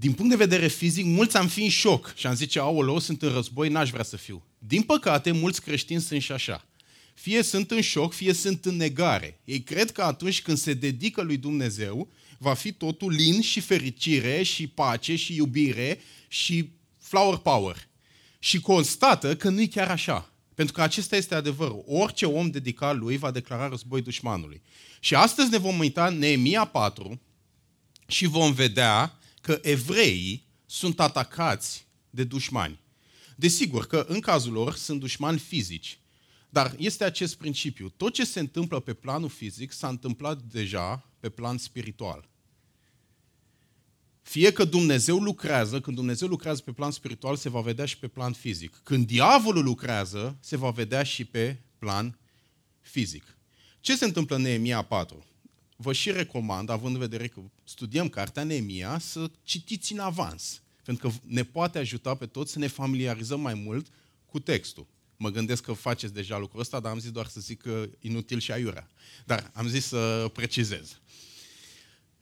Din punct de vedere fizic, mulți am fi în șoc și am zice, aoleu, sunt în război, n-aș vrea să fiu. Din păcate, mulți creștini sunt și așa. Fie sunt în șoc, fie sunt în negare. Ei cred că atunci când se dedică lui Dumnezeu, va fi totul lin și fericire și pace și iubire și flower power. Și constată că nu e chiar așa. Pentru că acesta este adevărul. Orice om dedicat lui va declara război dușmanului. Și astăzi ne vom uita în Neemia 4 și vom vedea că evreii sunt atacați de dușmani. Desigur că în cazul lor sunt dușmani fizici, dar este acest principiu. Tot ce se întâmplă pe planul fizic s-a întâmplat deja pe plan spiritual. Fie că Dumnezeu lucrează, când Dumnezeu lucrează pe plan spiritual, se va vedea și pe plan fizic. Când diavolul lucrează, se va vedea și pe plan fizic. Ce se întâmplă în Neemia 4? Vă și recomand, având în vedere că studiem cartea Neemia, să citiți în avans. Pentru că ne poate ajuta pe toți să ne familiarizăm mai mult cu textul. Mă gândesc că faceți deja lucrul ăsta, dar am zis doar să zic că inutil și aiurea. Dar am zis să precizez.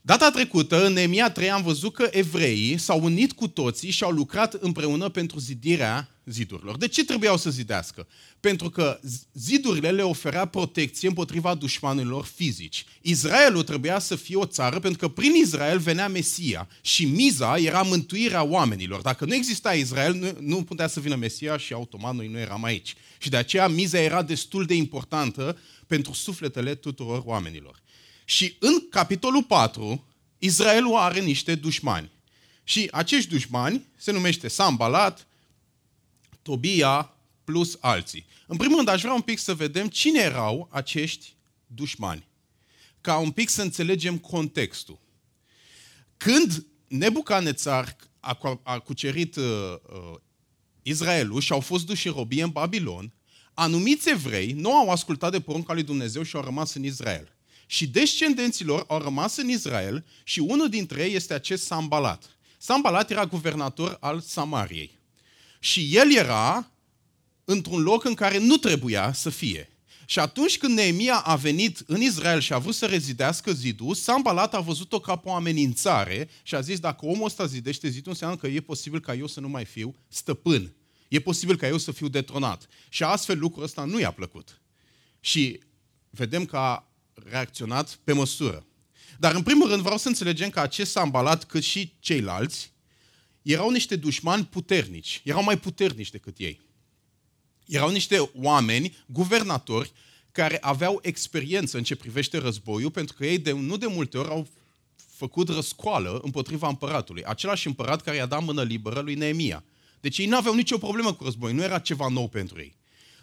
Data trecută, în Neemia 3, am văzut că evreii s-au unit cu toții și au lucrat împreună pentru zidirea zidurilor. De ce trebuiau să zidească? Pentru că zidurile le oferea protecție împotriva dușmanilor fizici. Israelul trebuia să fie o țară pentru că prin Israel venea Mesia și miza era mântuirea oamenilor. Dacă nu exista Israel, nu, nu putea să vină Mesia și automat noi nu eram aici. Și de aceea miza era destul de importantă pentru sufletele tuturor oamenilor. Și în capitolul 4, Israelul are niște dușmani. Și acești dușmani se numește Sambalat, Tobia plus alții. În primul rând, aș vrea un pic să vedem cine erau acești dușmani. Ca un pic să înțelegem contextul. Când Nebucanețar a, a cucerit uh, uh, Israelul și au fost duși în robie în Babilon, anumiți evrei nu au ascultat de porunca lui Dumnezeu și au rămas în Israel. Și descendenții lor au rămas în Israel și unul dintre ei este acest Sambalat. Sambalat era guvernator al Samariei. Și el era într-un loc în care nu trebuia să fie. Și atunci când Neemia a venit în Israel și a vrut să rezidească zidul, Sambalat a văzut-o ca pe o amenințare și a zis, dacă omul ăsta zidește zidul, înseamnă că e posibil ca eu să nu mai fiu stăpân. E posibil ca eu să fiu detronat. Și astfel lucrul ăsta nu i-a plăcut. Și vedem că a reacționat pe măsură. Dar în primul rând vreau să înțelegem că acest Sambalat, cât și ceilalți, erau niște dușmani puternici. Erau mai puternici decât ei. Erau niște oameni, guvernatori, care aveau experiență în ce privește războiul, pentru că ei de, nu de multe ori au făcut răscoală împotriva împăratului. Același împărat care i-a dat mână liberă lui Neemia. Deci ei nu aveau nicio problemă cu război, nu era ceva nou pentru ei.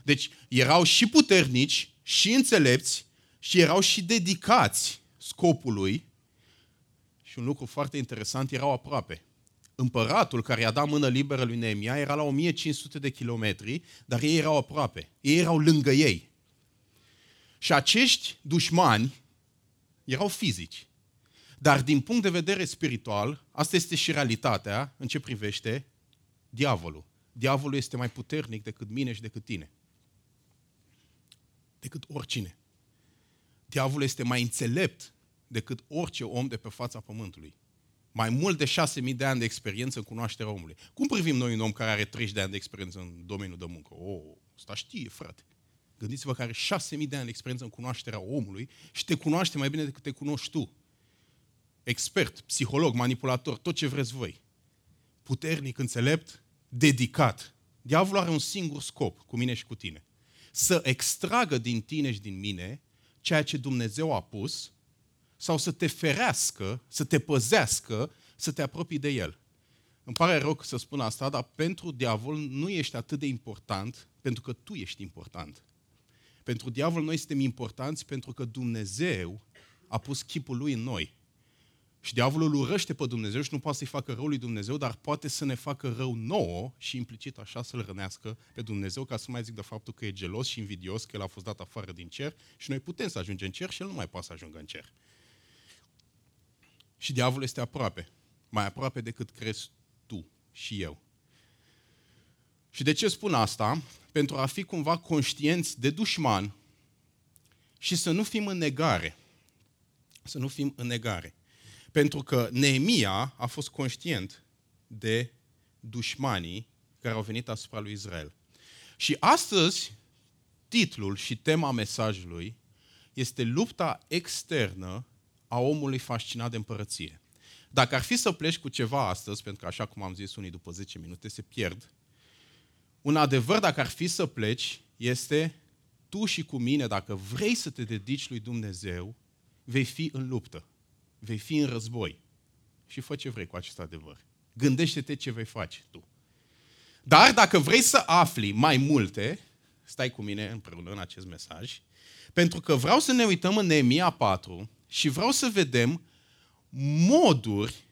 Deci erau și puternici, și înțelepți, și erau și dedicați scopului. Și un lucru foarte interesant, erau aproape. Împăratul care i-a dat mână liberă lui Neemia era la 1500 de kilometri, dar ei erau aproape. Ei erau lângă ei. Și acești dușmani erau fizici. Dar din punct de vedere spiritual, asta este și realitatea în ce privește diavolul. Diavolul este mai puternic decât mine și decât tine. Decât oricine. Diavolul este mai înțelept decât orice om de pe fața pământului. Mai mult de 6.000 de ani de experiență în cunoașterea omului. Cum privim noi un om care are 30 de ani de experiență în domeniul de muncă? Oh, asta știe, frate. Gândiți-vă că are 6.000 de ani de experiență în cunoașterea omului și te cunoaște mai bine decât te cunoști tu. Expert, psiholog, manipulator, tot ce vreți voi. Puternic, înțelept, dedicat. Diavolul are un singur scop, cu mine și cu tine. Să extragă din tine și din mine ceea ce Dumnezeu a pus sau să te ferească, să te păzească, să te apropii de El. Îmi pare rău să spun asta, dar pentru diavol nu ești atât de important, pentru că tu ești important. Pentru diavol noi suntem importanți pentru că Dumnezeu a pus chipul lui în noi. Și diavolul urăște pe Dumnezeu și nu poate să-i facă rău lui Dumnezeu, dar poate să ne facă rău nouă și implicit așa să-L rănească pe Dumnezeu, ca să mai zic de faptul că e gelos și invidios că El a fost dat afară din cer și noi putem să ajungem în cer și El nu mai poate să ajungă în cer. Și diavolul este aproape, mai aproape decât crezi tu și eu. Și de ce spun asta? Pentru a fi cumva conștienți de dușman și să nu fim în negare. Să nu fim în negare. Pentru că Neemia a fost conștient de dușmanii care au venit asupra lui Israel. Și astăzi, titlul și tema mesajului este lupta externă a omului fascinat de împărăție. Dacă ar fi să pleci cu ceva astăzi, pentru că așa cum am zis unii după 10 minute se pierd, un adevăr dacă ar fi să pleci este tu și cu mine, dacă vrei să te dedici lui Dumnezeu, vei fi în luptă, vei fi în război. Și fă ce vrei cu acest adevăr. Gândește-te ce vei face tu. Dar dacă vrei să afli mai multe, stai cu mine împreună în acest mesaj, pentru că vreau să ne uităm în Neemia 4 și vreau să vedem moduri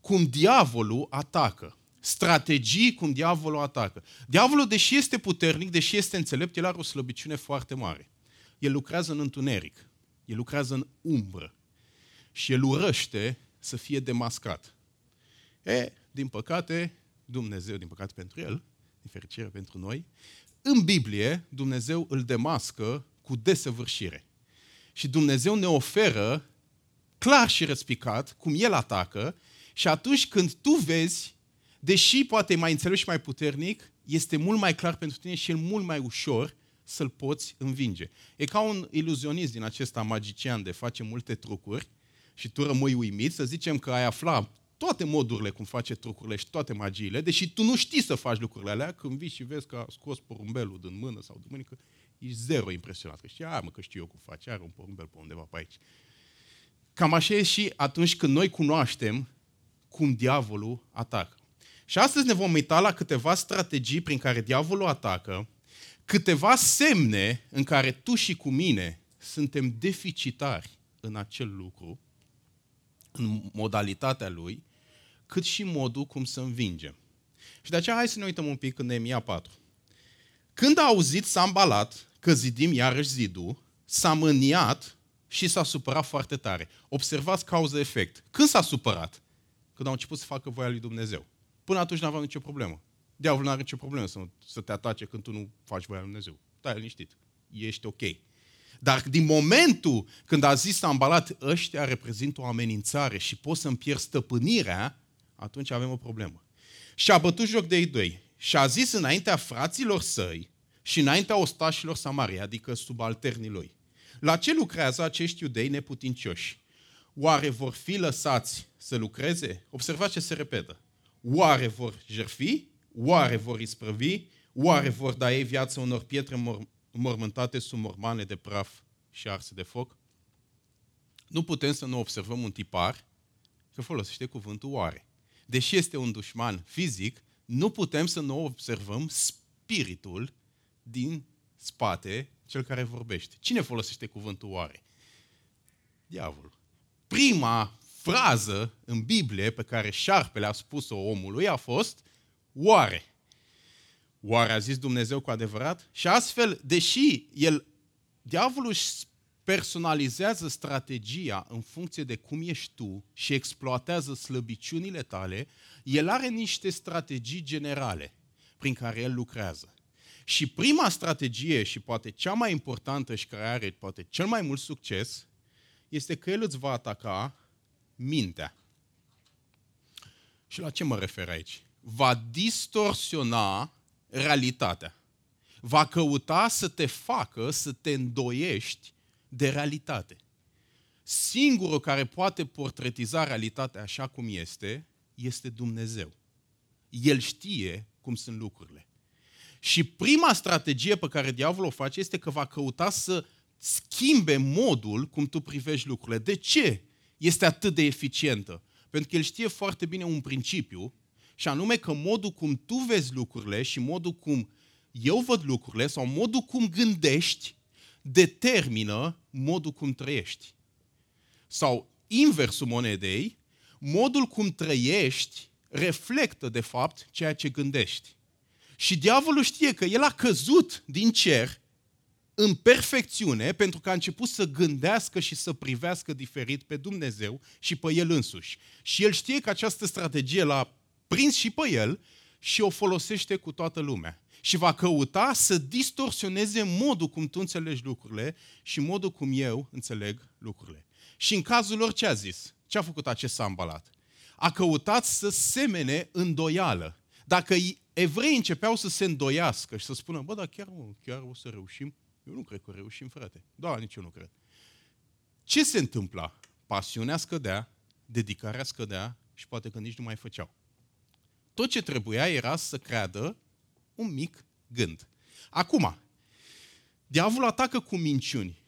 cum diavolul atacă. Strategii cum diavolul atacă. Diavolul, deși este puternic, deși este înțelept, el are o slăbiciune foarte mare. El lucrează în întuneric. El lucrează în umbră. Și el urăște să fie demascat. E, din păcate, Dumnezeu, din păcate pentru el, din fericire pentru noi, în Biblie, Dumnezeu îl demască cu desăvârșire. Și Dumnezeu ne oferă clar și răspicat cum El atacă și atunci când tu vezi, deși poate e mai înțeles și mai puternic, este mult mai clar pentru tine și e mult mai ușor să-l poți învinge. E ca un iluzionist din acesta magician de face multe trucuri și tu rămâi uimit să zicem că ai aflat toate modurile cum face trucurile și toate magiile, deși tu nu știi să faci lucrurile alea, când vii și vezi că a scos porumbelul din mână sau din mânică, ești zero impresionat. Că știi, a, mă, că știu eu cum face, are un porumbel pe undeva pe aici. Cam așa e și atunci când noi cunoaștem cum diavolul atacă. Și astăzi ne vom uita la câteva strategii prin care diavolul atacă, câteva semne în care tu și cu mine suntem deficitari în acel lucru, în modalitatea lui, cât și modul cum să învingem. Și de aceea hai să ne uităm un pic în Neemia 4. Când a auzit Sambalat că zidim iarăși zidul, s-a mâniat și s-a supărat foarte tare. Observați cauză-efect. Când s-a supărat? Când au început să facă voia lui Dumnezeu. Până atunci nu aveau nicio problemă. Diavolul nu are nicio problemă să, să te atace când tu nu faci voia lui Dumnezeu. Stai liniștit. Ești ok. Dar din momentul când a zis Sambalat, ăștia reprezintă o amenințare și pot să-mi pierd stăpânirea, atunci avem o problemă. Și a bătut joc de ei doi. Și a zis înaintea fraților săi și înaintea ostașilor Samaria, adică subalternii lui. La ce lucrează acești iudei neputincioși? Oare vor fi lăsați să lucreze? Observați ce se repetă. Oare vor jerfi? Oare vor isprăvi? Oare vor da ei viață unor pietre mor- mormântate sub mormane de praf și arse de foc? Nu putem să nu observăm un tipar că folosește cuvântul oare. Deși este un dușman fizic, nu putem să nu observăm spiritul din spate cel care vorbește. Cine folosește cuvântul oare? Diavolul. Prima frază în Biblie pe care șarpele a spus-o omului a fost oare. Oare a zis Dumnezeu cu adevărat? Și astfel, deși el, diavolul își personalizează strategia în funcție de cum ești tu și exploatează slăbiciunile tale, el are niște strategii generale prin care el lucrează. Și prima strategie și poate cea mai importantă și care are poate cel mai mult succes este că el îți va ataca mintea. Și la ce mă refer aici? Va distorsiona realitatea. Va căuta să te facă să te îndoiești de realitate. Singurul care poate portretiza realitatea așa cum este, este Dumnezeu. El știe cum sunt lucrurile. Și prima strategie pe care diavolul o face este că va căuta să schimbe modul cum tu privești lucrurile. De ce este atât de eficientă? Pentru că el știe foarte bine un principiu, și anume că modul cum tu vezi lucrurile și modul cum eu văd lucrurile sau modul cum gândești determină modul cum trăiești. Sau inversul monedei, modul cum trăiești reflectă de fapt ceea ce gândești. Și diavolul știe că el a căzut din cer în perfecțiune pentru că a început să gândească și să privească diferit pe Dumnezeu și pe el însuși. Și el știe că această strategie l-a prins și pe el și o folosește cu toată lumea. Și va căuta să distorsioneze modul cum tu înțelegi lucrurile și modul cum eu înțeleg lucrurile. Și în cazul lor ce a zis? Ce a făcut acest sambalat? A căutat să semene îndoială. Dacă evreii începeau să se îndoiască și să spună, bă, dar chiar, chiar o să reușim? Eu nu cred că reușim, frate. Da, nici eu nu cred. Ce se întâmpla? Pasiunea scădea, dedicarea scădea și poate că nici nu mai făceau. Tot ce trebuia era să creadă un mic gând. Acum, diavolul atacă cu minciuni.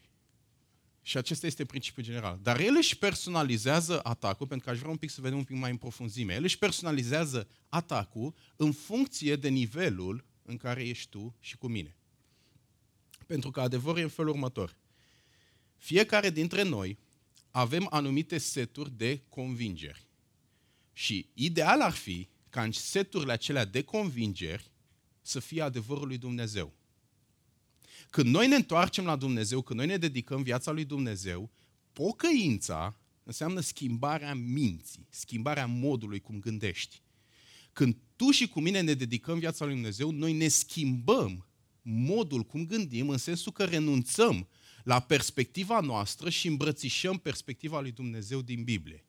Și acesta este principiul general. Dar el își personalizează atacul, pentru că aș vrea un pic să vedem un pic mai în profunzime. El își personalizează atacul în funcție de nivelul în care ești tu și cu mine. Pentru că adevărul e în felul următor. Fiecare dintre noi avem anumite seturi de convingeri. Și ideal ar fi ca în seturile acelea de convingeri să fie adevărul lui Dumnezeu. Când noi ne întoarcem la Dumnezeu, când noi ne dedicăm viața lui Dumnezeu, pocăința înseamnă schimbarea minții, schimbarea modului cum gândești. Când tu și cu mine ne dedicăm viața lui Dumnezeu, noi ne schimbăm modul cum gândim în sensul că renunțăm la perspectiva noastră și îmbrățișăm perspectiva lui Dumnezeu din Biblie.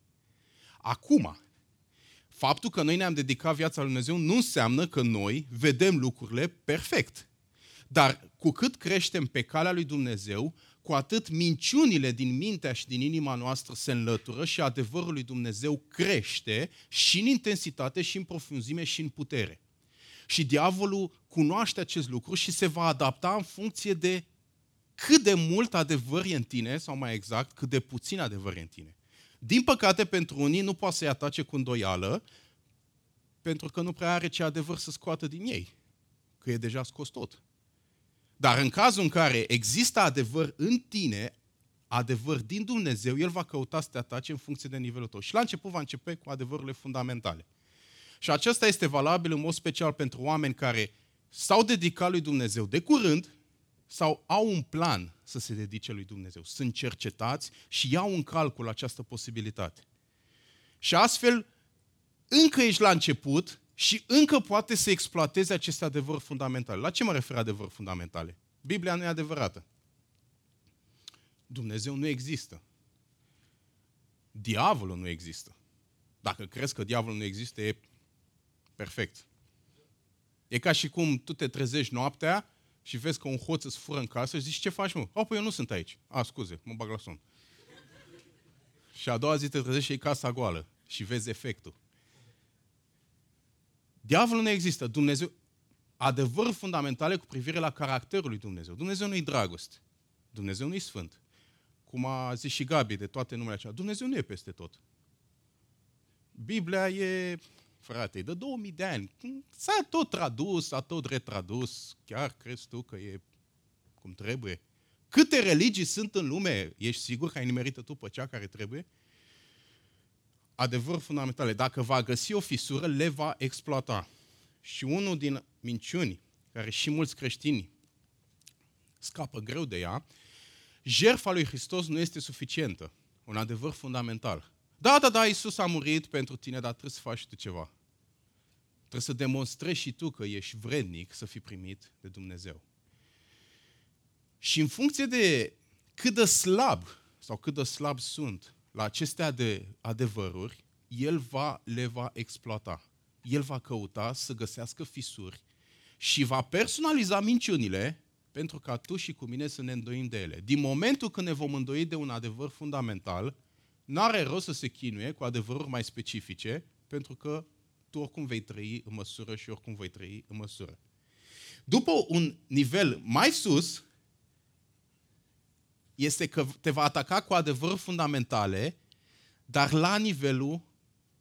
Acum, faptul că noi ne-am dedicat viața lui Dumnezeu nu înseamnă că noi vedem lucrurile perfect. Dar cu cât creștem pe calea lui Dumnezeu, cu atât minciunile din mintea și din inima noastră se înlătură și adevărul lui Dumnezeu crește și în intensitate, și în profunzime, și în putere. Și diavolul cunoaște acest lucru și se va adapta în funcție de cât de mult adevăr e în tine, sau mai exact, cât de puțin adevăr e în tine. Din păcate, pentru unii nu poate să-i atace cu îndoială, pentru că nu prea are ce adevăr să scoată din ei, că e deja scos tot. Dar în cazul în care există adevăr în tine, adevăr din Dumnezeu, El va căuta să te atace în funcție de nivelul tău. Și la început va începe cu adevărurile fundamentale. Și acesta este valabil în mod special pentru oameni care s-au dedicat lui Dumnezeu de curând sau au un plan să se dedice lui Dumnezeu. Sunt cercetați și iau în calcul această posibilitate. Și astfel, încă ești la început și încă poate să exploateze aceste adevăruri fundamentale. La ce mă refer adevăruri fundamentale? Biblia nu e adevărată. Dumnezeu nu există. Diavolul nu există. Dacă crezi că diavolul nu există, e perfect. E ca și cum tu te trezești noaptea și vezi că un hoț îți fură în casă și zici, ce faci, mă? Oh, păi eu nu sunt aici. A, scuze, mă bag la somn. și a doua zi te trezești și e casa goală și vezi efectul. Diavolul nu există. Dumnezeu, adevăruri fundamentale cu privire la caracterul lui Dumnezeu. Dumnezeu nu-i dragoste. Dumnezeu nu-i sfânt. Cum a zis și Gabi de toate numele acelea. Dumnezeu nu e peste tot. Biblia e, frate, e de 2000 de ani. S-a tot tradus, s-a tot retradus. Chiar crezi tu că e cum trebuie? Câte religii sunt în lume? Ești sigur că ai nimerită tu pe cea care trebuie? adevăr fundamentale. Dacă va găsi o fisură, le va exploata. Și unul din minciuni, care și mulți creștini scapă greu de ea, jertfa lui Hristos nu este suficientă. Un adevăr fundamental. Da, da, da, Iisus a murit pentru tine, dar trebuie să faci tu ceva. Trebuie să demonstrezi și tu că ești vrednic să fii primit de Dumnezeu. Și în funcție de cât de slab sau cât de slab sunt la aceste ade- adevăruri, el va, le va exploata. El va căuta să găsească fisuri și va personaliza minciunile pentru ca tu și cu mine să ne îndoim de ele. Din momentul când ne vom îndoi de un adevăr fundamental, n-are rost să se chinuie cu adevăruri mai specifice, pentru că tu oricum vei trăi în măsură și oricum vei trăi în măsură. După un nivel mai sus, este că te va ataca cu adevăruri fundamentale, dar la nivelul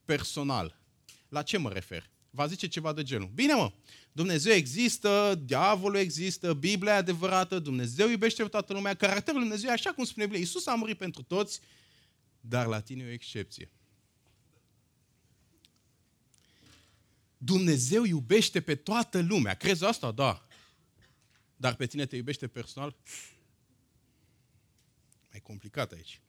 personal. La ce mă refer? Va zice ceva de genul. Bine mă, Dumnezeu există, diavolul există, Biblia e adevărată, Dumnezeu iubește toată lumea, caracterul Lui Dumnezeu e așa cum spune Biblia. Iisus a murit pentru toți, dar la tine e o excepție. Dumnezeu iubește pe toată lumea. Crezi asta? Da. Dar pe tine te iubește personal? Mai complicat aici.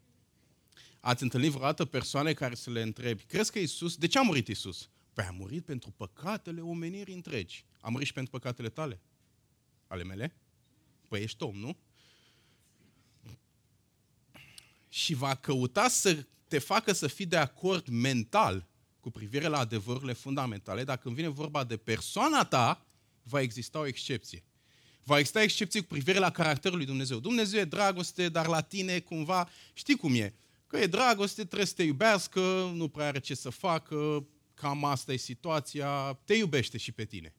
Ați întâlnit vreodată persoane care să le întrebi, crezi că Isus, de ce a murit Isus? Păi a murit pentru păcatele omenirii întregi. A murit și pentru păcatele tale? Ale mele? Păi ești om, nu? Și va căuta să te facă să fii de acord mental cu privire la adevărurile fundamentale, dar când vine vorba de persoana ta, va exista o excepție. Va exista excepție cu privire la caracterul lui Dumnezeu. Dumnezeu e dragoste, dar la tine cumva știi cum e. Că e dragoste, trebuie să te iubească, nu prea are ce să facă, cam asta e situația, te iubește și pe tine.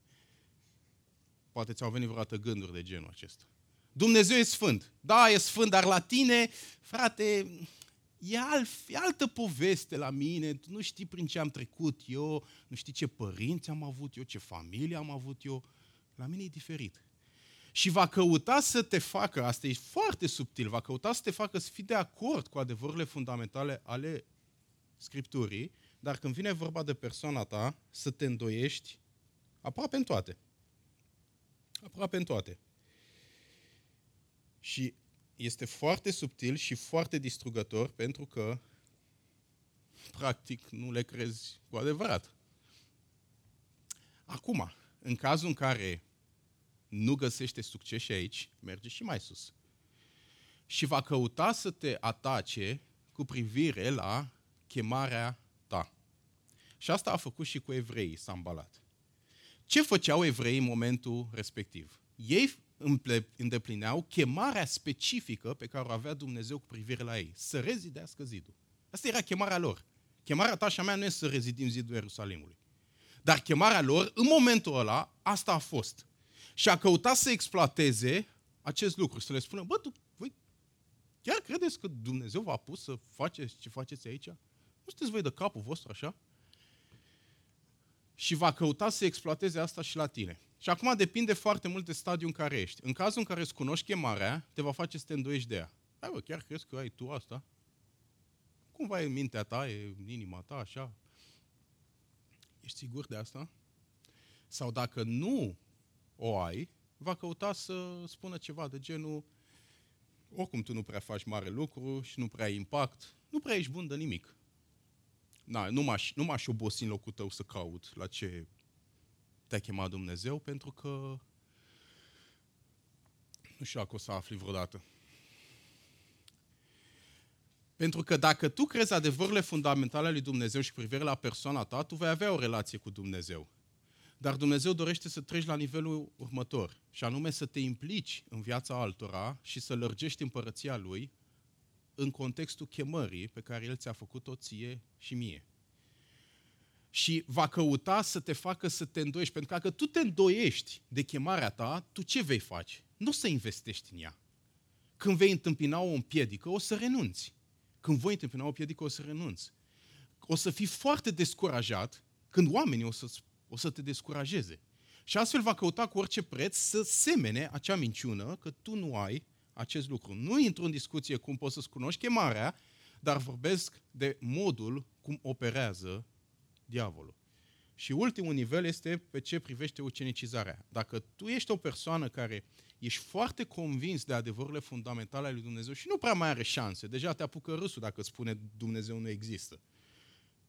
Poate ți-au venit vreodată gânduri de genul acesta. Dumnezeu e sfânt. Da, e sfânt, dar la tine, frate, e, alt, e altă poveste la mine, tu nu știi prin ce am trecut eu, nu știi ce părinți am avut eu, ce familie am avut eu. La mine e diferit. Și va căuta să te facă, asta e foarte subtil, va căuta să te facă să fii de acord cu adevărurile fundamentale ale Scripturii, dar când vine vorba de persoana ta, să te îndoiești aproape în toate. Aproape în toate. Și este foarte subtil și foarte distrugător pentru că practic nu le crezi cu adevărat. Acum, în cazul în care nu găsește succes și aici, merge și mai sus. Și va căuta să te atace cu privire la chemarea ta. Și asta a făcut și cu evreii, s-a îmbalat. Ce făceau evreii în momentul respectiv? Ei îndeplineau chemarea specifică pe care o avea Dumnezeu cu privire la ei, să rezidească zidul. Asta era chemarea lor. Chemarea ta și a mea nu e să rezidim zidul Ierusalimului. Dar chemarea lor, în momentul ăla, asta a fost. Și a căutat să exploateze acest lucru, să le spună, bă, tu, voi chiar credeți că Dumnezeu v-a pus să faceți ce faceți aici? Nu sunteți voi de capul vostru așa? Și va căuta să exploateze asta și la tine. Și acum depinde foarte mult de stadiul în care ești. În cazul în care îți cunoști chemarea, te va face să te îndoiești de ea. Hai bă, chiar crezi că ai tu asta? Cumva e în mintea ta, e în inima ta, așa? Ești sigur de asta? Sau dacă nu o ai, va căuta să spună ceva de genul oricum tu nu prea faci mare lucru și nu prea ai impact, nu prea ești bun de nimic. Na, nu m-aș, nu m-aș obosi în locul tău să caut la ce te-a chemat Dumnezeu, pentru că nu știu dacă o să afli vreodată. Pentru că dacă tu crezi adevărurile fundamentale ale lui Dumnezeu și privire la persoana ta, tu vei avea o relație cu Dumnezeu. Dar Dumnezeu dorește să treci la nivelul următor, și anume să te implici în viața altora și să lărgești împărăția Lui în contextul chemării pe care El ți-a făcut-o ție și mie. Și va căuta să te facă să te îndoiești, pentru că dacă tu te îndoiești de chemarea ta, tu ce vei face? Nu o să investești în ea. Când vei întâmpina o împiedică, o să renunți. Când voi întâmpina o împiedică, o să renunți. O să fii foarte descurajat când oamenii o să o să te descurajeze. Și astfel va căuta cu orice preț să semene acea minciună că tu nu ai acest lucru. Nu intru în discuție cum poți să-ți cunoști chemarea, dar vorbesc de modul cum operează diavolul. Și ultimul nivel este pe ce privește ucenicizarea. Dacă tu ești o persoană care ești foarte convins de adevărurile fundamentale ale lui Dumnezeu și nu prea mai are șanse, deja te apucă râsul dacă spune Dumnezeu nu există.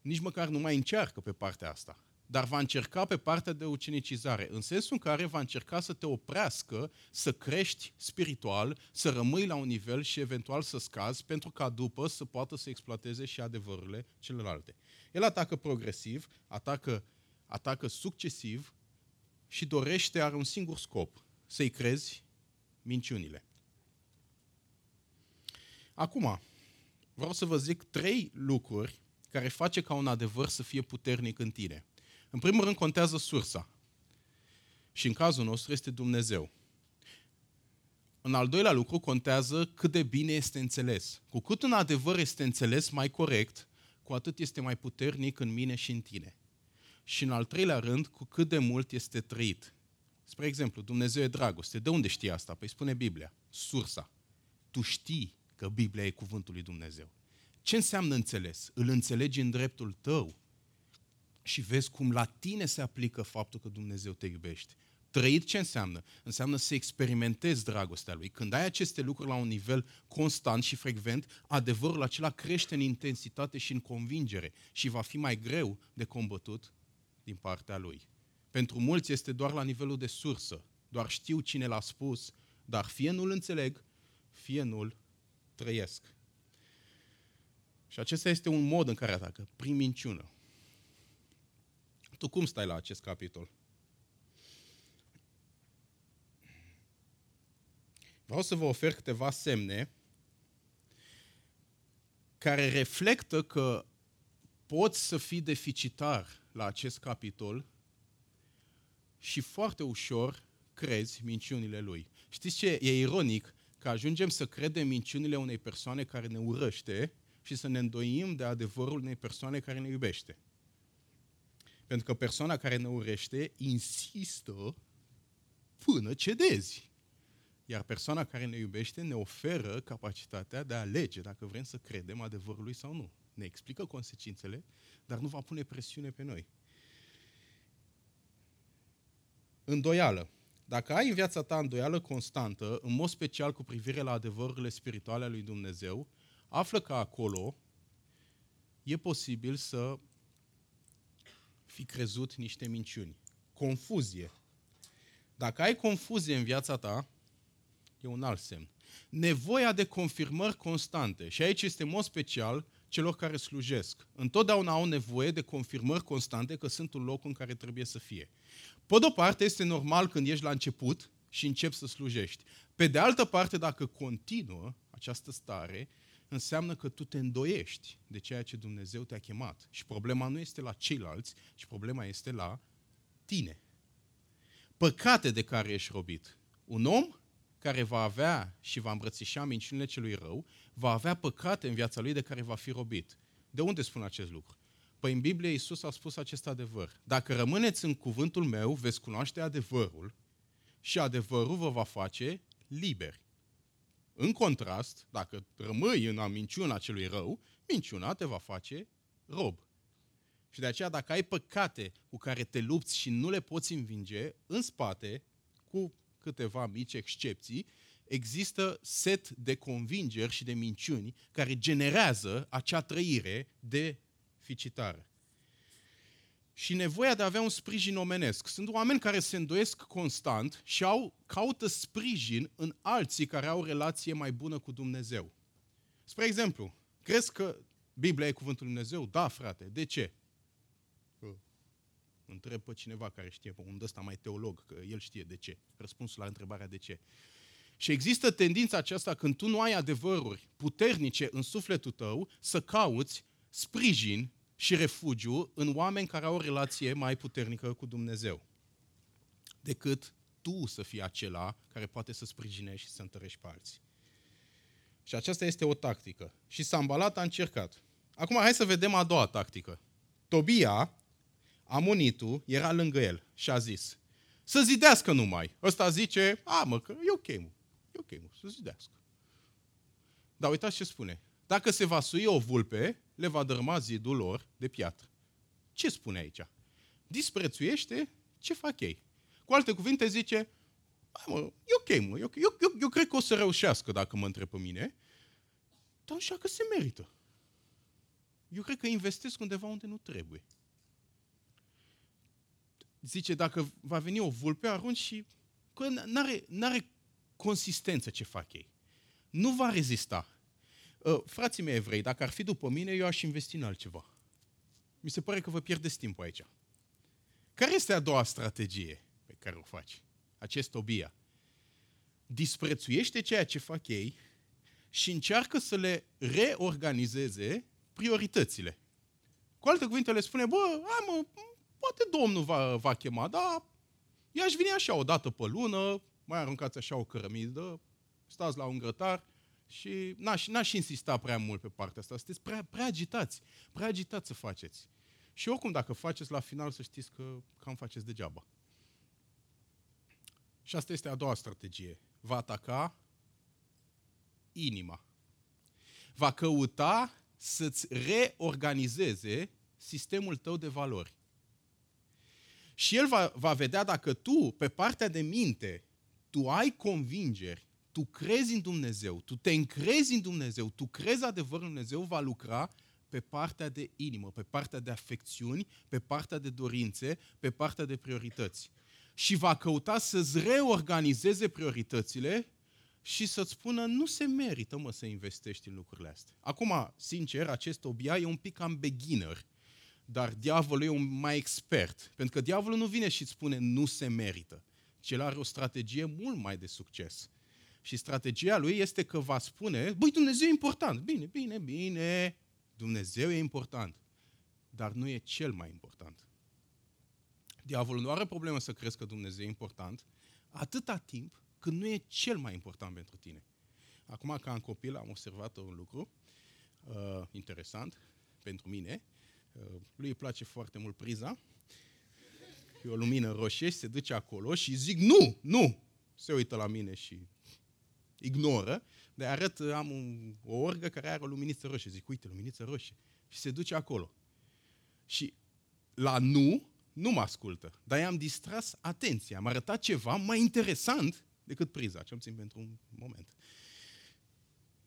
Nici măcar nu mai încearcă pe partea asta dar va încerca pe partea de ucenicizare, în sensul în care va încerca să te oprească, să crești spiritual, să rămâi la un nivel și eventual să scazi, pentru ca după să poată să exploateze și adevărurile celelalte. El atacă progresiv, atacă, atacă succesiv și dorește, are un singur scop, să-i crezi minciunile. Acum, vreau să vă zic trei lucruri care face ca un adevăr să fie puternic în tine. În primul rând contează sursa. Și în cazul nostru este Dumnezeu. În al doilea lucru contează cât de bine este înțeles. Cu cât un adevăr este înțeles mai corect, cu atât este mai puternic în mine și în tine. Și în al treilea rând, cu cât de mult este trăit. Spre exemplu, Dumnezeu e dragoste. De unde știi asta? Păi spune Biblia. Sursa. Tu știi că Biblia e cuvântul lui Dumnezeu. Ce înseamnă înțeles? Îl înțelegi în dreptul tău și vezi cum la tine se aplică faptul că Dumnezeu te iubește. Trăit ce înseamnă? Înseamnă să experimentezi dragostea Lui. Când ai aceste lucruri la un nivel constant și frecvent, adevărul acela crește în intensitate și în convingere și va fi mai greu de combătut din partea Lui. Pentru mulți este doar la nivelul de sursă, doar știu cine l-a spus, dar fie nu-l înțeleg, fie nu-l trăiesc. Și acesta este un mod în care atacă, prin minciună. Tu cum stai la acest capitol? Vreau să vă ofer câteva semne care reflectă că poți să fii deficitar la acest capitol și foarte ușor crezi minciunile lui. Știți ce? E ironic că ajungem să credem minciunile unei persoane care ne urăște și să ne îndoim de adevărul unei persoane care ne iubește. Pentru că persoana care ne urește insistă până cedezi. Iar persoana care ne iubește ne oferă capacitatea de a alege dacă vrem să credem adevărului sau nu. Ne explică consecințele, dar nu va pune presiune pe noi. Îndoială. Dacă ai în viața ta îndoială constantă, în mod special cu privire la adevărurile spirituale ale lui Dumnezeu, află că acolo e posibil să fi crezut niște minciuni. Confuzie. Dacă ai confuzie în viața ta, e un alt semn. Nevoia de confirmări constante. Și aici este în mod special celor care slujesc. Întotdeauna au nevoie de confirmări constante că sunt un loc în care trebuie să fie. Pe de-o parte, este normal când ești la început și începi să slujești. Pe de altă parte, dacă continuă această stare, înseamnă că tu te îndoiești de ceea ce Dumnezeu te-a chemat. Și problema nu este la ceilalți, ci problema este la tine. Păcate de care ești robit. Un om care va avea și va îmbrățișa minciunile celui rău, va avea păcate în viața lui de care va fi robit. De unde spun acest lucru? Păi în Biblie Iisus a spus acest adevăr. Dacă rămâneți în cuvântul meu, veți cunoaște adevărul și adevărul vă va face liberi. În contrast, dacă rămâi în a minciuna celui rău, minciuna te va face rob. Și de aceea, dacă ai păcate cu care te lupți și nu le poți învinge, în spate, cu câteva mici excepții, există set de convingeri și de minciuni care generează acea trăire de ficitare. Și nevoia de a avea un sprijin omenesc. Sunt oameni care se îndoiesc constant și au, caută sprijin în alții care au o relație mai bună cu Dumnezeu. Spre exemplu, crezi că Biblia e cuvântul Lui Dumnezeu? Da, frate. De ce? Întreb pe cineva care știe, pe un ăsta mai teolog, că el știe de ce. Răspunsul la întrebarea de ce. Și există tendința aceasta când tu nu ai adevăruri puternice în sufletul tău să cauți sprijin și refugiu în oameni care au o relație mai puternică cu Dumnezeu decât tu să fii acela care poate să sprijinești și să întărești pe alții. Și aceasta este o tactică. Și Sambalat a încercat. Acum hai să vedem a doua tactică. Tobia, amonitul, era lângă el și a zis, să zidească numai. Ăsta zice, a mă, că e ok, mă. E ok, mă, să zidească. Dar uitați ce spune. Dacă se va sui o vulpe, le va dărâma zidul lor de piatră. Ce spune aici? Disprețuiește ce fac ei. Cu alte cuvinte zice, mă, e ok, mă, eu, eu, eu, eu cred că o să reușească dacă mă întreb pe mine, dar așa că se merită. Eu cred că investesc undeva unde nu trebuie. Zice, dacă va veni o vulpe, arunci și... Că n-are, n-are consistență ce fac ei. Nu va rezista. Uh, frații mei evrei, dacă ar fi după mine, eu aș investi în altceva. Mi se pare că vă pierdeți timpul aici. Care este a doua strategie pe care o faci? Acest obia. Disprețuiește ceea ce fac ei și încearcă să le reorganizeze prioritățile. Cu alte cuvinte le spune, bă, hai mă, poate Domnul va, va chema, dar i-aș veni așa o dată pe lună, mai aruncați așa o cărămidă, stați la un grătar și n-aș, n-aș insista prea mult pe partea asta. Sunteți prea, prea agitați, prea agitați să faceți. Și oricum, dacă faceți la final, să știți că cam faceți degeaba. Și asta este a doua strategie. Va ataca inima. Va căuta să-ți reorganizeze sistemul tău de valori. Și el va, va vedea dacă tu, pe partea de minte, tu ai convingeri tu crezi în Dumnezeu, tu te încrezi în Dumnezeu, tu crezi adevărul Dumnezeu va lucra pe partea de inimă, pe partea de afecțiuni, pe partea de dorințe, pe partea de priorități. Și va căuta să-ți reorganizeze prioritățile și să-ți spună nu se merită, mă, să investești în lucrurile astea. Acum, sincer, acest obia e un pic cam beginner, dar diavolul e un mai expert. Pentru că diavolul nu vine și îți spune nu se merită, ci el are o strategie mult mai de succes. Și strategia lui este că va spune, băi, Dumnezeu e important. Bine, bine, bine, Dumnezeu e important, dar nu e cel mai important. Diavolul nu are problemă să crezi că Dumnezeu e important, atâta timp când nu e cel mai important pentru tine. Acum, ca în copil, am observat un lucru uh, interesant pentru mine. Uh, lui îi place foarte mult priza. E o lumină roșie și se duce acolo și zic nu, nu. Se uită la mine și ignoră. De arăt, am un, o orgă care are o luminiță roșie. Zic, uite, luminiță roșie. Și se duce acolo. Și la nu, nu mă ascultă. Dar i-am distras atenția. Am arătat ceva mai interesant decât priza, ce țin pentru un moment.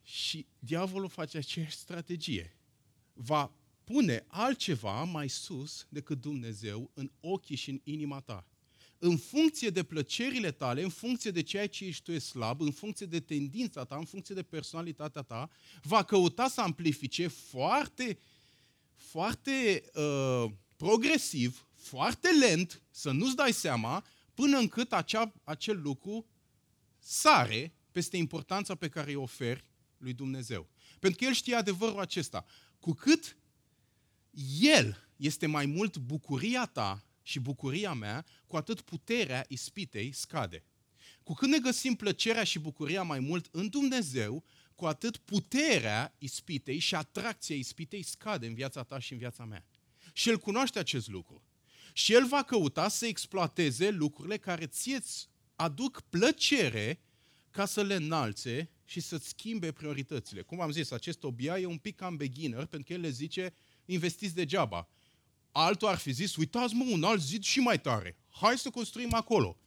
Și diavolul face aceeași strategie. Va pune altceva mai sus decât Dumnezeu în ochii și în inima ta. În funcție de plăcerile tale, în funcție de ceea ce ești tu e slab, în funcție de tendința ta, în funcție de personalitatea ta, va căuta să amplifice foarte, foarte uh, progresiv, foarte lent, să nu-ți dai seama, până încât acea, acel lucru sare peste importanța pe care o oferi lui Dumnezeu. Pentru că el știe adevărul acesta. Cu cât el este mai mult bucuria ta și bucuria mea, cu atât puterea ispitei scade. Cu cât ne găsim plăcerea și bucuria mai mult în Dumnezeu, cu atât puterea ispitei și atracția ispitei scade în viața ta și în viața mea. Și el cunoaște acest lucru. Și el va căuta să exploateze lucrurile care ție aduc plăcere ca să le înalțe și să-ți schimbe prioritățile. Cum am zis, acest obia e un pic cam beginner, pentru că el le zice, investiți degeaba. Altul ar fi zis, uitați mă, un alt zid și mai tare. Hai să construim acolo.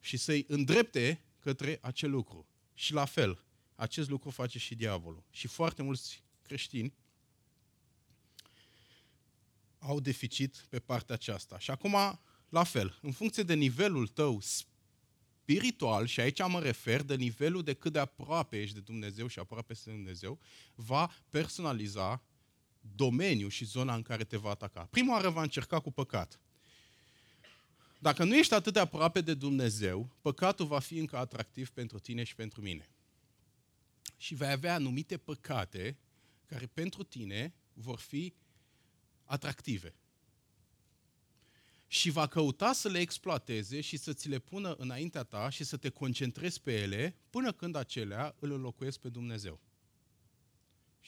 Și să-i îndrepte către acel lucru. Și la fel, acest lucru face și diavolul. Și foarte mulți creștini au deficit pe partea aceasta. Și acum, la fel, în funcție de nivelul tău spiritual, și aici mă refer de nivelul de cât de aproape ești de Dumnezeu și aproape de Dumnezeu, va personaliza domeniul și zona în care te va ataca. Prima oară va încerca cu păcat. Dacă nu ești atât de aproape de Dumnezeu, păcatul va fi încă atractiv pentru tine și pentru mine. Și vei avea anumite păcate care pentru tine vor fi atractive și va căuta să le exploateze și să ți le pună înaintea ta și să te concentrezi pe ele până când acelea îl înlocuiesc pe Dumnezeu.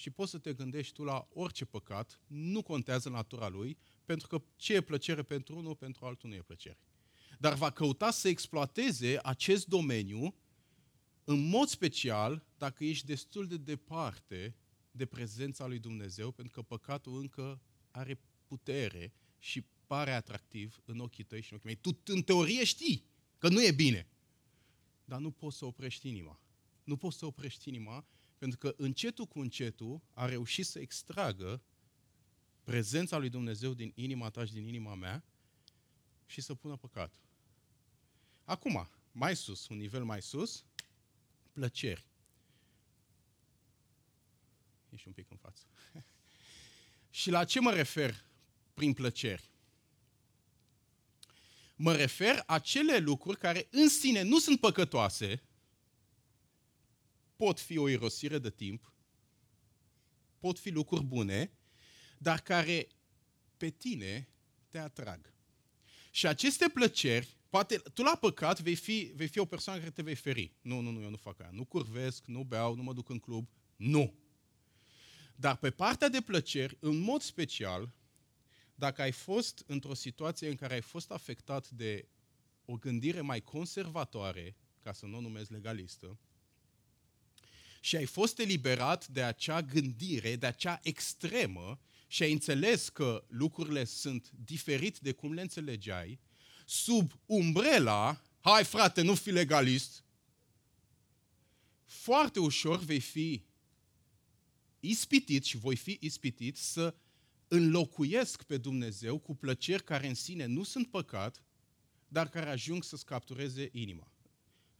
Și poți să te gândești tu la orice păcat, nu contează natura lui, pentru că ce e plăcere pentru unul, pentru altul nu e plăcere. Dar va căuta să exploateze acest domeniu în mod special dacă ești destul de departe de prezența lui Dumnezeu, pentru că păcatul încă are putere și pare atractiv în ochii tăi și în ochii mei. Tu în teorie știi că nu e bine, dar nu poți să oprești inima. Nu poți să oprești inima pentru că încetul cu încetul a reușit să extragă prezența lui Dumnezeu din inima ta și din inima mea și să pună păcat. Acum, mai sus, un nivel mai sus, plăceri. Ești un pic în față. și la ce mă refer prin plăceri? Mă refer acele lucruri care în sine nu sunt păcătoase, pot fi o irosire de timp, pot fi lucruri bune, dar care pe tine te atrag. Și aceste plăceri, poate tu la păcat vei fi, vei fi o persoană care te vei feri. Nu, nu, nu, eu nu fac aia. Nu curvesc, nu beau, nu mă duc în club. Nu. Dar pe partea de plăceri, în mod special, dacă ai fost într-o situație în care ai fost afectat de o gândire mai conservatoare, ca să nu o numesc legalistă, și ai fost eliberat de acea gândire, de acea extremă, și ai înțeles că lucrurile sunt diferit de cum le înțelegeai, sub umbrela, hai frate, nu fi legalist, foarte ușor vei fi ispitit și voi fi ispitit să înlocuiesc pe Dumnezeu cu plăceri care în sine nu sunt păcat, dar care ajung să-ți captureze inima.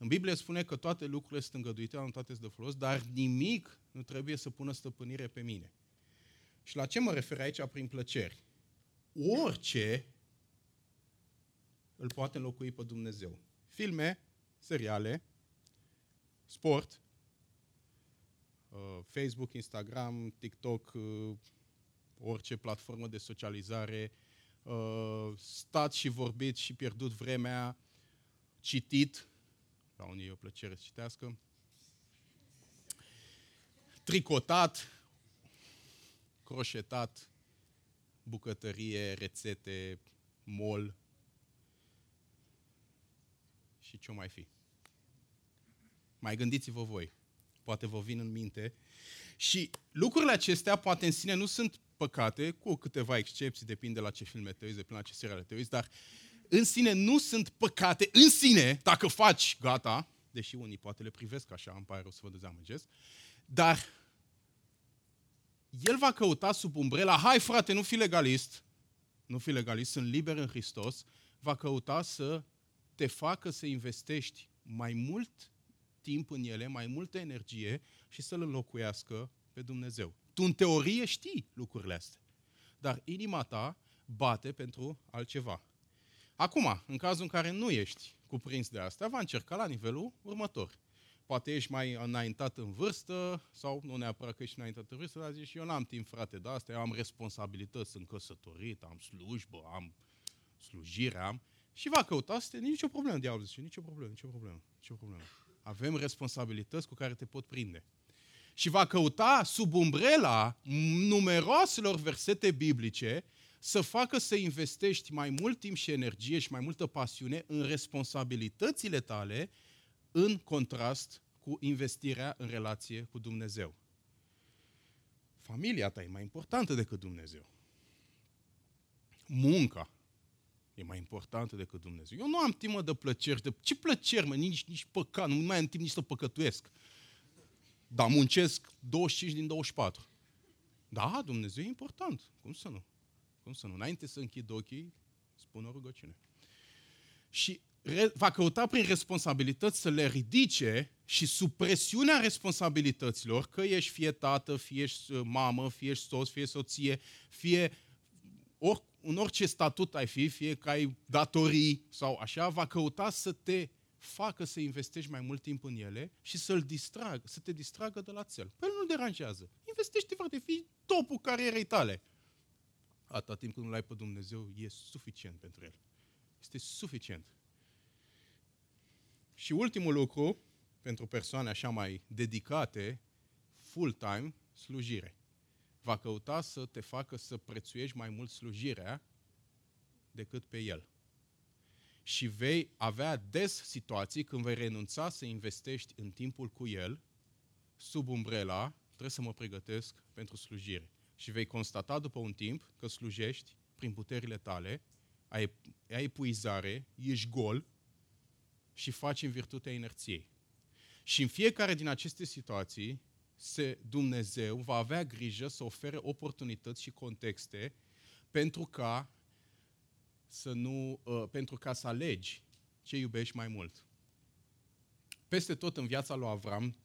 În Biblie spune că toate lucrurile sunt îngăduite, nu toate sunt de folos, dar nimic nu trebuie să pună stăpânire pe mine. Și la ce mă refer aici prin plăceri? Orice îl poate înlocui pe Dumnezeu. Filme, seriale, sport, uh, Facebook, Instagram, TikTok, uh, orice platformă de socializare, uh, stat și vorbit și pierdut vremea, citit, la unii e o plăcere să citească, tricotat, croșetat, bucătărie, rețete, mol și ce mai fi. Mai gândiți-vă voi. Poate vă vin în minte. Și lucrurile acestea, poate în sine, nu sunt păcate, cu câteva excepții, depinde la ce filme te uiți, depinde la ce seriale te uiți, dar în sine nu sunt păcate, în sine, dacă faci, gata, deși unii poate le privesc așa, îmi pare rău să vă dezamăgesc, dar el va căuta sub umbrela, hai frate, nu fi legalist, nu fi legalist, sunt liber în Hristos, va căuta să te facă să investești mai mult timp în ele, mai multă energie și să-L înlocuiască pe Dumnezeu. Tu în teorie știi lucrurile astea, dar inima ta bate pentru altceva. Acum, în cazul în care nu ești cuprins de asta, va încerca la nivelul următor. Poate ești mai înaintat în vârstă, sau nu neapărat că ești înaintat în vârstă, dar zici, eu n-am timp, frate, de asta, eu am responsabilități, sunt căsătorit, am slujbă, am slujire, am... Și va căuta să te... Nici o problemă, diavolul zice, nicio problemă, nicio problemă, nicio problemă. Avem responsabilități cu care te pot prinde. Și va căuta sub umbrela numeroaselor versete biblice să facă să investești mai mult timp și energie și mai multă pasiune în responsabilitățile tale în contrast cu investirea în relație cu Dumnezeu. Familia ta e mai importantă decât Dumnezeu. Munca e mai importantă decât Dumnezeu. Eu nu am timp mă, de plăceri. De... Ce plăceri, mă? Nici, nici păcat. Nu mai am timp nici să păcătuiesc. Dar muncesc 25 din 24. Da, Dumnezeu e important. Cum să nu? Cum să nu? Înainte să închid ochii, spun o rugăciune. Și va căuta prin responsabilități să le ridice și sub presiunea responsabilităților, că ești fie tată, fie ești uh, mamă, fie ești soț, fie soție, fie or, în orice statut ai fi, fie că ai datorii sau așa, va căuta să te facă să investești mai mult timp în ele și să-l distragă, să te distragă de la cel. Păi nu deranjează. Investește, frate, fii topul carierei tale. Atâta timp când nu l-ai pe Dumnezeu, e suficient pentru el. Este suficient. Și ultimul lucru, pentru persoane așa mai dedicate, full-time, slujire. Va căuta să te facă să prețuiești mai mult slujirea decât pe el. Și vei avea des situații când vei renunța să investești în timpul cu el, sub umbrela, trebuie să mă pregătesc pentru slujire. Și vei constata după un timp că slujești prin puterile tale, ai, ai epuizare, ești gol, și faci în virtutea inerției. Și în fiecare din aceste situații, se, Dumnezeu va avea grijă să ofere oportunități și contexte pentru ca să nu, uh, pentru ca să alegi ce iubești mai mult. Peste tot în viața lui Avram,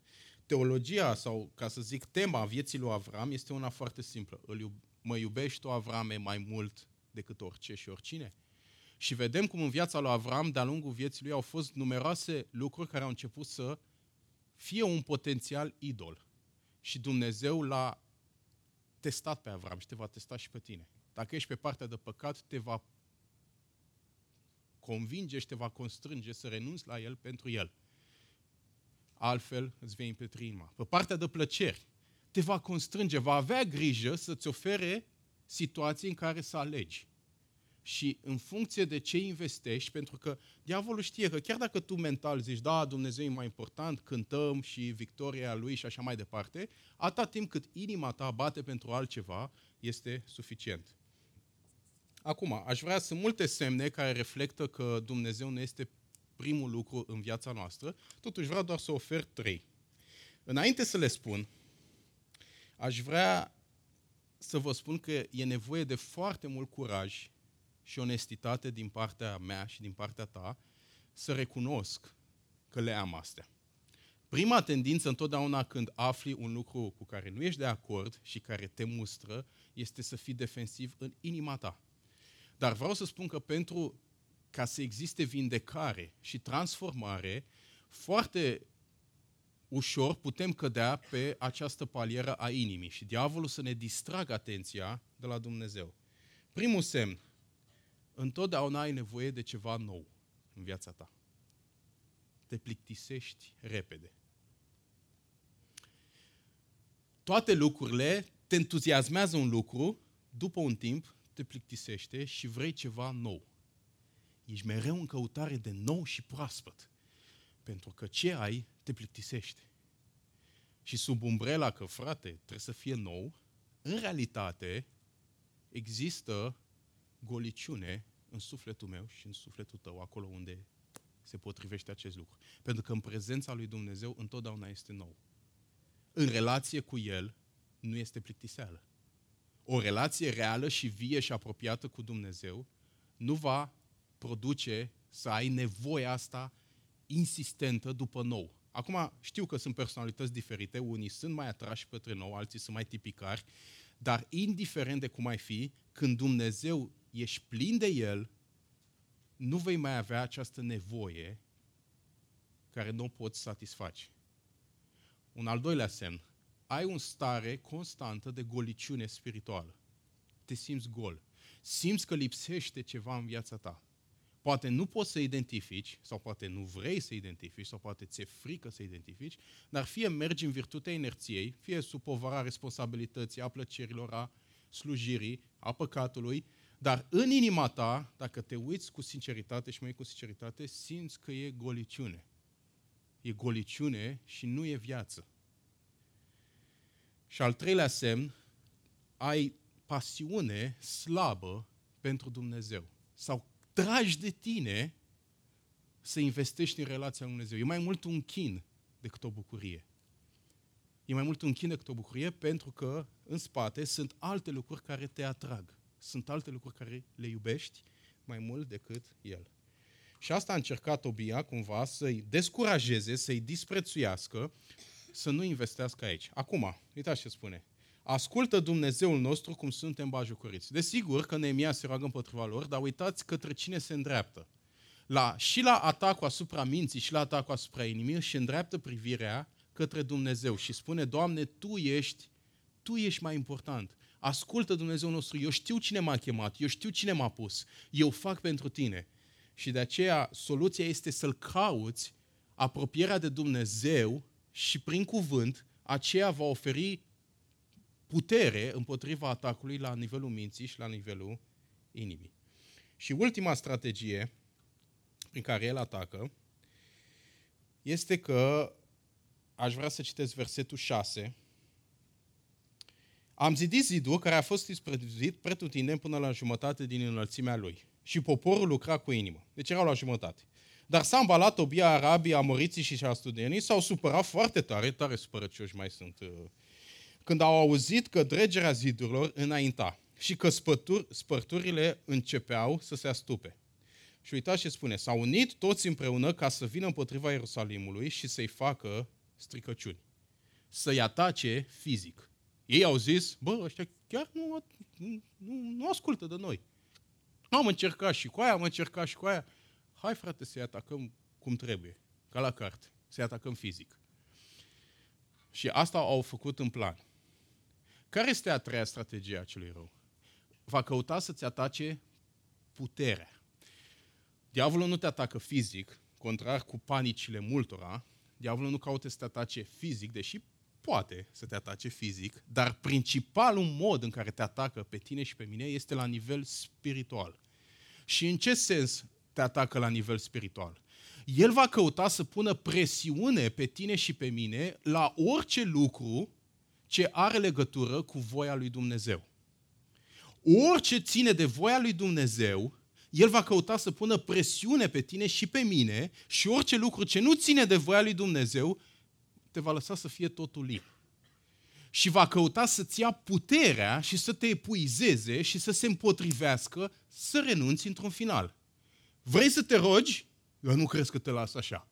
teologia sau, ca să zic, tema vieții lui Avram este una foarte simplă. Îl iub- mă iubești tu, Avrame, mai mult decât orice și oricine? Și vedem cum în viața lui Avram, de-a lungul vieții lui, au fost numeroase lucruri care au început să fie un potențial idol. Și Dumnezeu l-a testat pe Avram și te va testa și pe tine. Dacă ești pe partea de păcat, te va convinge și te va constrânge să renunți la el pentru el. Altfel îți vei împetri inima. Pe partea de plăceri, te va constrânge, va avea grijă să-ți ofere situații în care să alegi și în funcție de ce investești, pentru că diavolul știe că chiar dacă tu mental zici, da, Dumnezeu e mai important, cântăm și victoria lui și așa mai departe, atâta timp cât inima ta bate pentru altceva, este suficient. Acum, aș vrea să multe semne care reflectă că Dumnezeu nu este primul lucru în viața noastră, totuși vreau doar să ofer trei. Înainte să le spun, aș vrea să vă spun că e nevoie de foarte mult curaj și onestitate din partea mea și din partea ta să recunosc că le am astea. Prima tendință întotdeauna când afli un lucru cu care nu ești de acord și care te mustră, este să fii defensiv în inima ta. Dar vreau să spun că pentru ca să existe vindecare și transformare, foarte ușor putem cădea pe această palieră a inimii și diavolul să ne distragă atenția de la Dumnezeu. Primul semn, întotdeauna ai nevoie de ceva nou în viața ta. Te plictisești repede. Toate lucrurile, te entuziasmează un lucru, după un timp te plictisește și vrei ceva nou. Ești mereu în căutare de nou și proaspăt. Pentru că ce ai te plictisește. Și sub umbrela că, frate, trebuie să fie nou, în realitate există goliciune în sufletul meu și în sufletul tău, acolo unde se potrivește acest lucru. Pentru că în prezența lui Dumnezeu întotdeauna este nou. În relație cu El nu este plictiseală. O relație reală și vie și apropiată cu Dumnezeu nu va produce să ai nevoia asta insistentă după nou. Acum, știu că sunt personalități diferite, unii sunt mai atrași către nou, alții sunt mai tipicari, dar indiferent de cum ai fi, când Dumnezeu ești plin de El, nu vei mai avea această nevoie care nu o poți satisface. Un al doilea semn. Ai un stare constantă de goliciune spirituală. Te simți gol. Simți că lipsește ceva în viața ta. Poate nu poți să identifici, sau poate nu vrei să identifici, sau poate ți-e frică să identifici, dar fie mergi în virtutea inerției, fie sub povara responsabilității, a plăcerilor, a slujirii, a păcatului, dar în inima ta, dacă te uiți cu sinceritate și mai cu sinceritate, simți că e goliciune. E goliciune și nu e viață. Și al treilea semn, ai pasiune slabă pentru Dumnezeu. Sau tragi de tine să investești în relația cu Dumnezeu. E mai mult un chin decât o bucurie. E mai mult un chin decât o bucurie pentru că în spate sunt alte lucruri care te atrag. Sunt alte lucruri care le iubești mai mult decât El. Și asta a încercat Obia cumva să-i descurajeze, să-i disprețuiască, să nu investească aici. Acum, uitați ce spune. Ascultă Dumnezeul nostru cum suntem bajucuriți. Desigur că Neemia se roagă împotriva lor, dar uitați către cine se îndreaptă. La, și la atacul asupra minții și la atacul asupra inimii și îndreaptă privirea către Dumnezeu și spune, Doamne, Tu ești, Tu ești mai important. Ascultă Dumnezeu nostru, eu știu cine m-a chemat, eu știu cine m-a pus, eu fac pentru tine. Și de aceea soluția este să-L cauți apropierea de Dumnezeu și prin cuvânt aceea va oferi putere împotriva atacului la nivelul minții și la nivelul inimii. Și ultima strategie prin care el atacă este că aș vrea să citesc versetul 6. Am zidit zidul care a fost disprețuit pretutindeni până la jumătate din înălțimea lui. Și poporul lucra cu inimă. Deci erau la jumătate. Dar s-a îmbalat Obia, arabii, amoriții și studenii s-au supărat foarte tare, tare supărăcioși mai sunt uh, când au auzit că dregerea zidurilor înainta și că spătur, spărturile începeau să se astupe. Și uitați ce spune, s-au unit toți împreună ca să vină împotriva Ierusalimului și să-i facă stricăciuni. Să-i atace fizic. Ei au zis, bă, ăștia chiar nu, nu, nu ascultă de noi. Am încercat și cu aia, am încercat și cu aia. Hai, frate, să-i atacăm cum trebuie, ca la carte. Să-i atacăm fizic. Și asta au făcut în plan. Care este a treia strategie a celui rău? Va căuta să-ți atace puterea. Diavolul nu te atacă fizic, contrar cu panicile multora. Diavolul nu caută să te atace fizic, deși poate să te atace fizic, dar principalul mod în care te atacă pe tine și pe mine este la nivel spiritual. Și în ce sens te atacă la nivel spiritual? El va căuta să pună presiune pe tine și pe mine la orice lucru ce are legătură cu voia lui Dumnezeu. Orice ține de voia lui Dumnezeu, el va căuta să pună presiune pe tine și pe mine și orice lucru ce nu ține de voia lui Dumnezeu, te va lăsa să fie totul lip. Și va căuta să-ți ia puterea și să te epuizeze și să se împotrivească să renunți într-un final. Vrei să te rogi? Eu nu crezi că te las așa.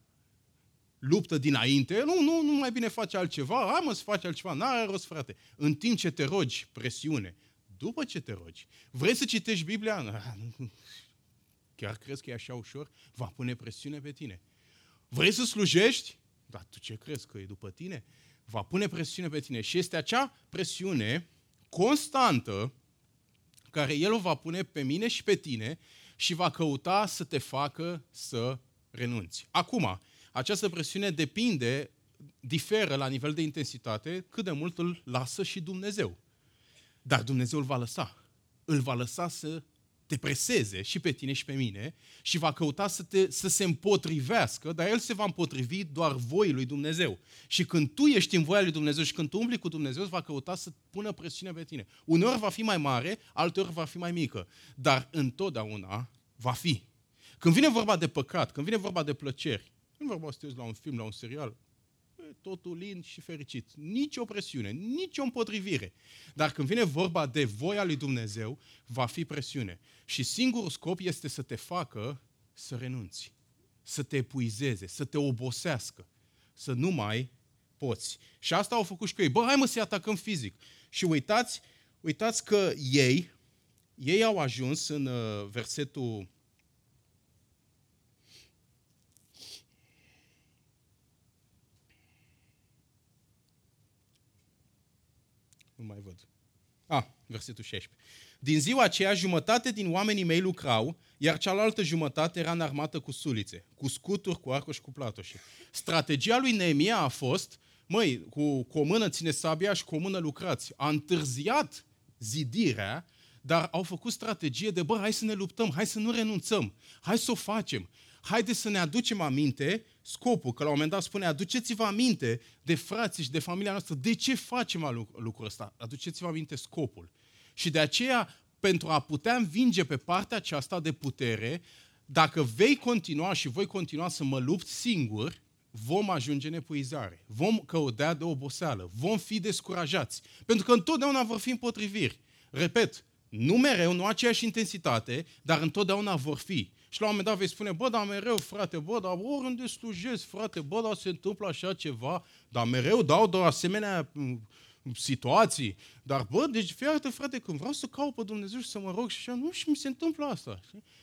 Luptă dinainte, nu, nu, nu mai bine face altceva, hai mă să faci altceva, n-are rost, frate. În timp ce te rogi, presiune. După ce te rogi, vrei să citești Biblia? Chiar crezi că e așa ușor? Va pune presiune pe tine. Vrei să slujești? Dar tu ce crezi că e după tine? Va pune presiune pe tine. Și este acea presiune constantă care El o va pune pe mine și pe tine și va căuta să te facă să renunți. Acum, această presiune depinde, diferă la nivel de intensitate, cât de mult îl lasă și Dumnezeu. Dar Dumnezeu îl va lăsa. Îl va lăsa să te preseze și pe tine și pe mine și va căuta să, te, să se împotrivească, dar El se va împotrivi doar voii lui Dumnezeu. Și când tu ești în voia lui Dumnezeu și când tu umbli cu Dumnezeu, va căuta să pună presiune pe tine. Uneori va fi mai mare, alteori va fi mai mică, dar întotdeauna va fi. Când vine vorba de păcat, când vine vorba de plăceri, nu vorba să te uiți la un film, la un serial, totul lin și fericit. Nici o presiune, nici o împotrivire. Dar când vine vorba de voia lui Dumnezeu, va fi presiune. Și singurul scop este să te facă să renunți, să te epuizeze, să te obosească, să nu mai poți. Și asta au făcut și cu ei. Bă, hai mă să-i atacăm fizic. Și uitați, uitați că ei, ei au ajuns în uh, versetul Nu mai văd. A, ah, versetul 16. Din ziua aceea, jumătate din oamenii mei lucrau, iar cealaltă jumătate era înarmată cu sulițe, cu scuturi, cu arcuri și cu platoșe. Strategia lui Neemia a fost, măi, cu, cu o mână ține sabia și cu o mână lucrați. A întârziat zidirea, dar au făcut strategie de, bă, hai să ne luptăm, hai să nu renunțăm, hai să o facem, haideți să ne aducem aminte scopul, că la un moment dat spune, aduceți-vă aminte de frații și de familia noastră, de ce facem lucrul ăsta? Aduceți-vă aminte scopul. Și de aceea, pentru a putea învinge pe partea aceasta de putere, dacă vei continua și voi continua să mă lupt singur, vom ajunge în epuizare, vom căuta de oboseală, vom fi descurajați. Pentru că întotdeauna vor fi împotriviri. Repet, nu mereu, nu aceeași intensitate, dar întotdeauna vor fi. Și la un moment dat vei spune, bă, dar mereu, frate, bă, dar oriunde slujesc, frate, bă, dar se întâmplă așa ceva, dar mereu dau de asemenea mm, situații. Dar, bă, deci fii frate, când vreau să caut pe Dumnezeu și să mă rog și așa, nu și mi se întâmplă asta.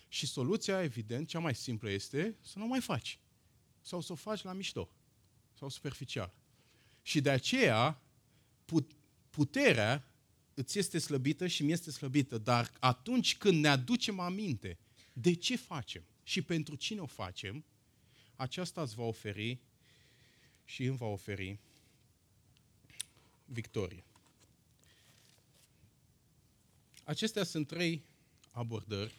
Și soluția, evident, cea mai simplă este să nu mai faci. Sau să o faci la mișto. Sau superficial. Și de aceea, puterea îți este slăbită și mi este slăbită, dar atunci când ne aducem aminte de ce facem și pentru cine o facem, aceasta îți va oferi și îmi va oferi victorie. Acestea sunt trei abordări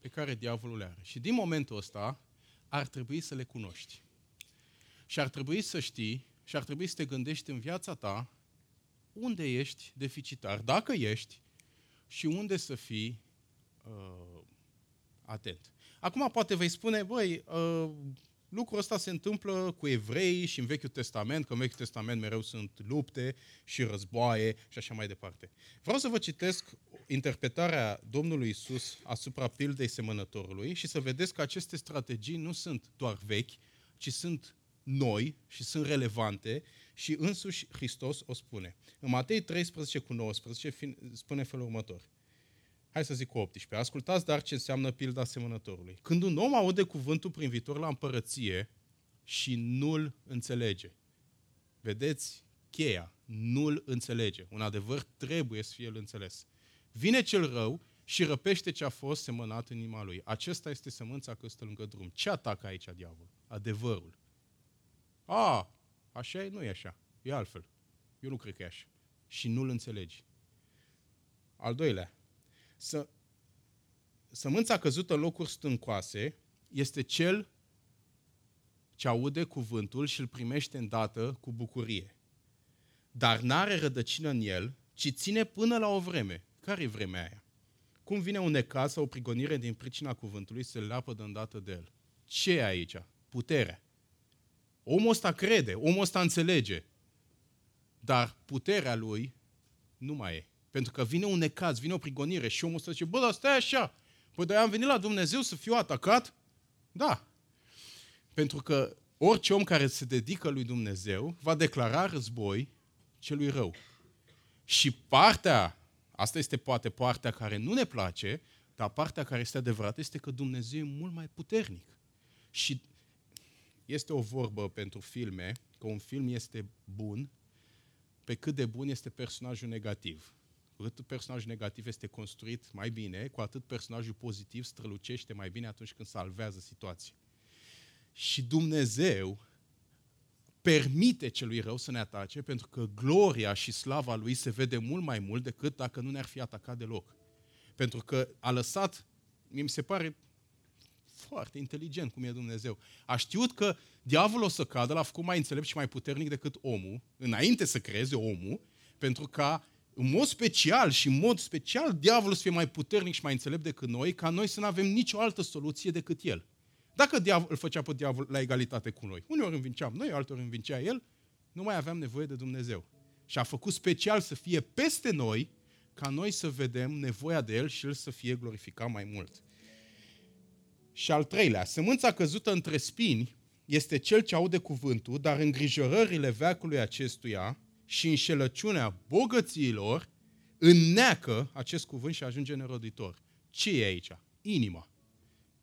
pe care diavolul le are. Și din momentul ăsta ar trebui să le cunoști. Și ar trebui să știi și ar trebui să te gândești în viața ta unde ești deficitar, dacă ești, și unde să fii uh, atent. Acum poate vei spune, băi, uh, lucrul ăsta se întâmplă cu evrei și în Vechiul Testament, că în Vechiul Testament mereu sunt lupte și războaie și așa mai departe. Vreau să vă citesc interpretarea Domnului Isus asupra pildei semănătorului și să vedeți că aceste strategii nu sunt doar vechi, ci sunt noi și sunt relevante și însuși Hristos o spune. În Matei 13 cu 19 spune felul următor hai să zic cu 18. Ascultați dar ce înseamnă pilda semănătorului. Când un om aude cuvântul prin viitor la împărăție și nu-l înțelege. Vedeți cheia, nu-l înțelege. Un adevăr trebuie să fie el înțeles. Vine cel rău și răpește ce a fost semănat în inima lui. Acesta este sămânța că stă lângă drum. Ce atacă aici diavol? Adevărul. A, așa e? Nu e așa. E altfel. Eu nu cred că e așa. Și nu-l înțelegi. Al doilea, să, sămânța căzută în locuri stâncoase este cel ce aude cuvântul și îl primește îndată cu bucurie. Dar n-are rădăcină în el, ci ține până la o vreme. Care e vremea aia? Cum vine un necaz sau o prigonire din pricina cuvântului, se leapă de îndată de el. Ce e aici? Puterea. Omul ăsta crede, omul ăsta înțelege, dar puterea lui nu mai e. Pentru că vine un necaz, vine o prigonire și omul ăsta zice, bă, dar stai așa, păi de am venit la Dumnezeu să fiu atacat? Da. Pentru că Orice om care se dedică lui Dumnezeu va declara război celui rău. Și partea, asta este poate partea care nu ne place, dar partea care este adevărată este că Dumnezeu e mult mai puternic. Și este o vorbă pentru filme, că un film este bun pe cât de bun este personajul negativ. Cu cât personajul negativ este construit mai bine, cu atât personajul pozitiv strălucește mai bine atunci când salvează situația. Și Dumnezeu permite celui rău să ne atace pentru că gloria și slava lui se vede mult mai mult decât dacă nu ne-ar fi atacat deloc. Pentru că a lăsat, mi se pare foarte inteligent cum e Dumnezeu. A știut că diavolul o să cadă, l-a făcut mai înțelept și mai puternic decât omul, înainte să creeze omul, pentru ca în mod special și în mod special diavolul să fie mai puternic și mai înțelept decât noi, ca noi să nu avem nicio altă soluție decât el. Dacă diavol, îl făcea pe diavol la egalitate cu noi, uneori învinceam noi, altor învincea el, nu mai aveam nevoie de Dumnezeu. Și a făcut special să fie peste noi, ca noi să vedem nevoia de el și el să fie glorificat mai mult. Și al treilea, sămânța căzută între spini este cel ce aude cuvântul, dar îngrijorările veacului acestuia și înșelăciunea bogățiilor înneacă acest cuvânt și ajunge neroditor. Ce e aici? Inima.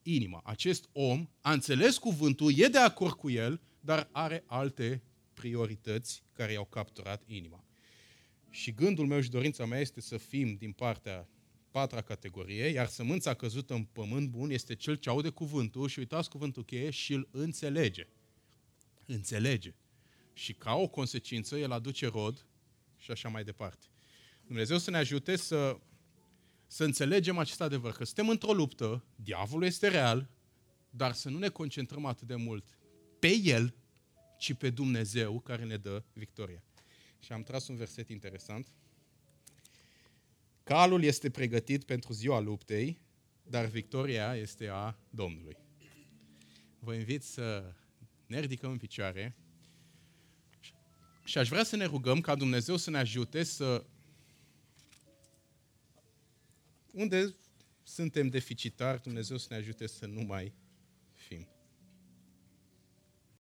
Inima. Acest om a înțeles cuvântul, e de acord cu el, dar are alte priorități care i-au capturat inima. Și gândul meu și dorința mea este să fim din partea patra categorie, iar sămânța căzută în pământ bun este cel ce aude cuvântul și uitați cuvântul cheie și îl înțelege. Înțelege. Și ca o consecință el aduce rod și așa mai departe. Dumnezeu să ne ajute să, să înțelegem acest adevăr, că suntem într-o luptă, diavolul este real, dar să nu ne concentrăm atât de mult pe el, ci pe Dumnezeu care ne dă victoria. Și am tras un verset interesant. Calul este pregătit pentru ziua luptei, dar victoria este a Domnului. Vă invit să ne ridicăm în picioare și aș vrea să ne rugăm ca Dumnezeu să ne ajute să... Unde suntem deficitari, Dumnezeu să ne ajute să nu mai fim.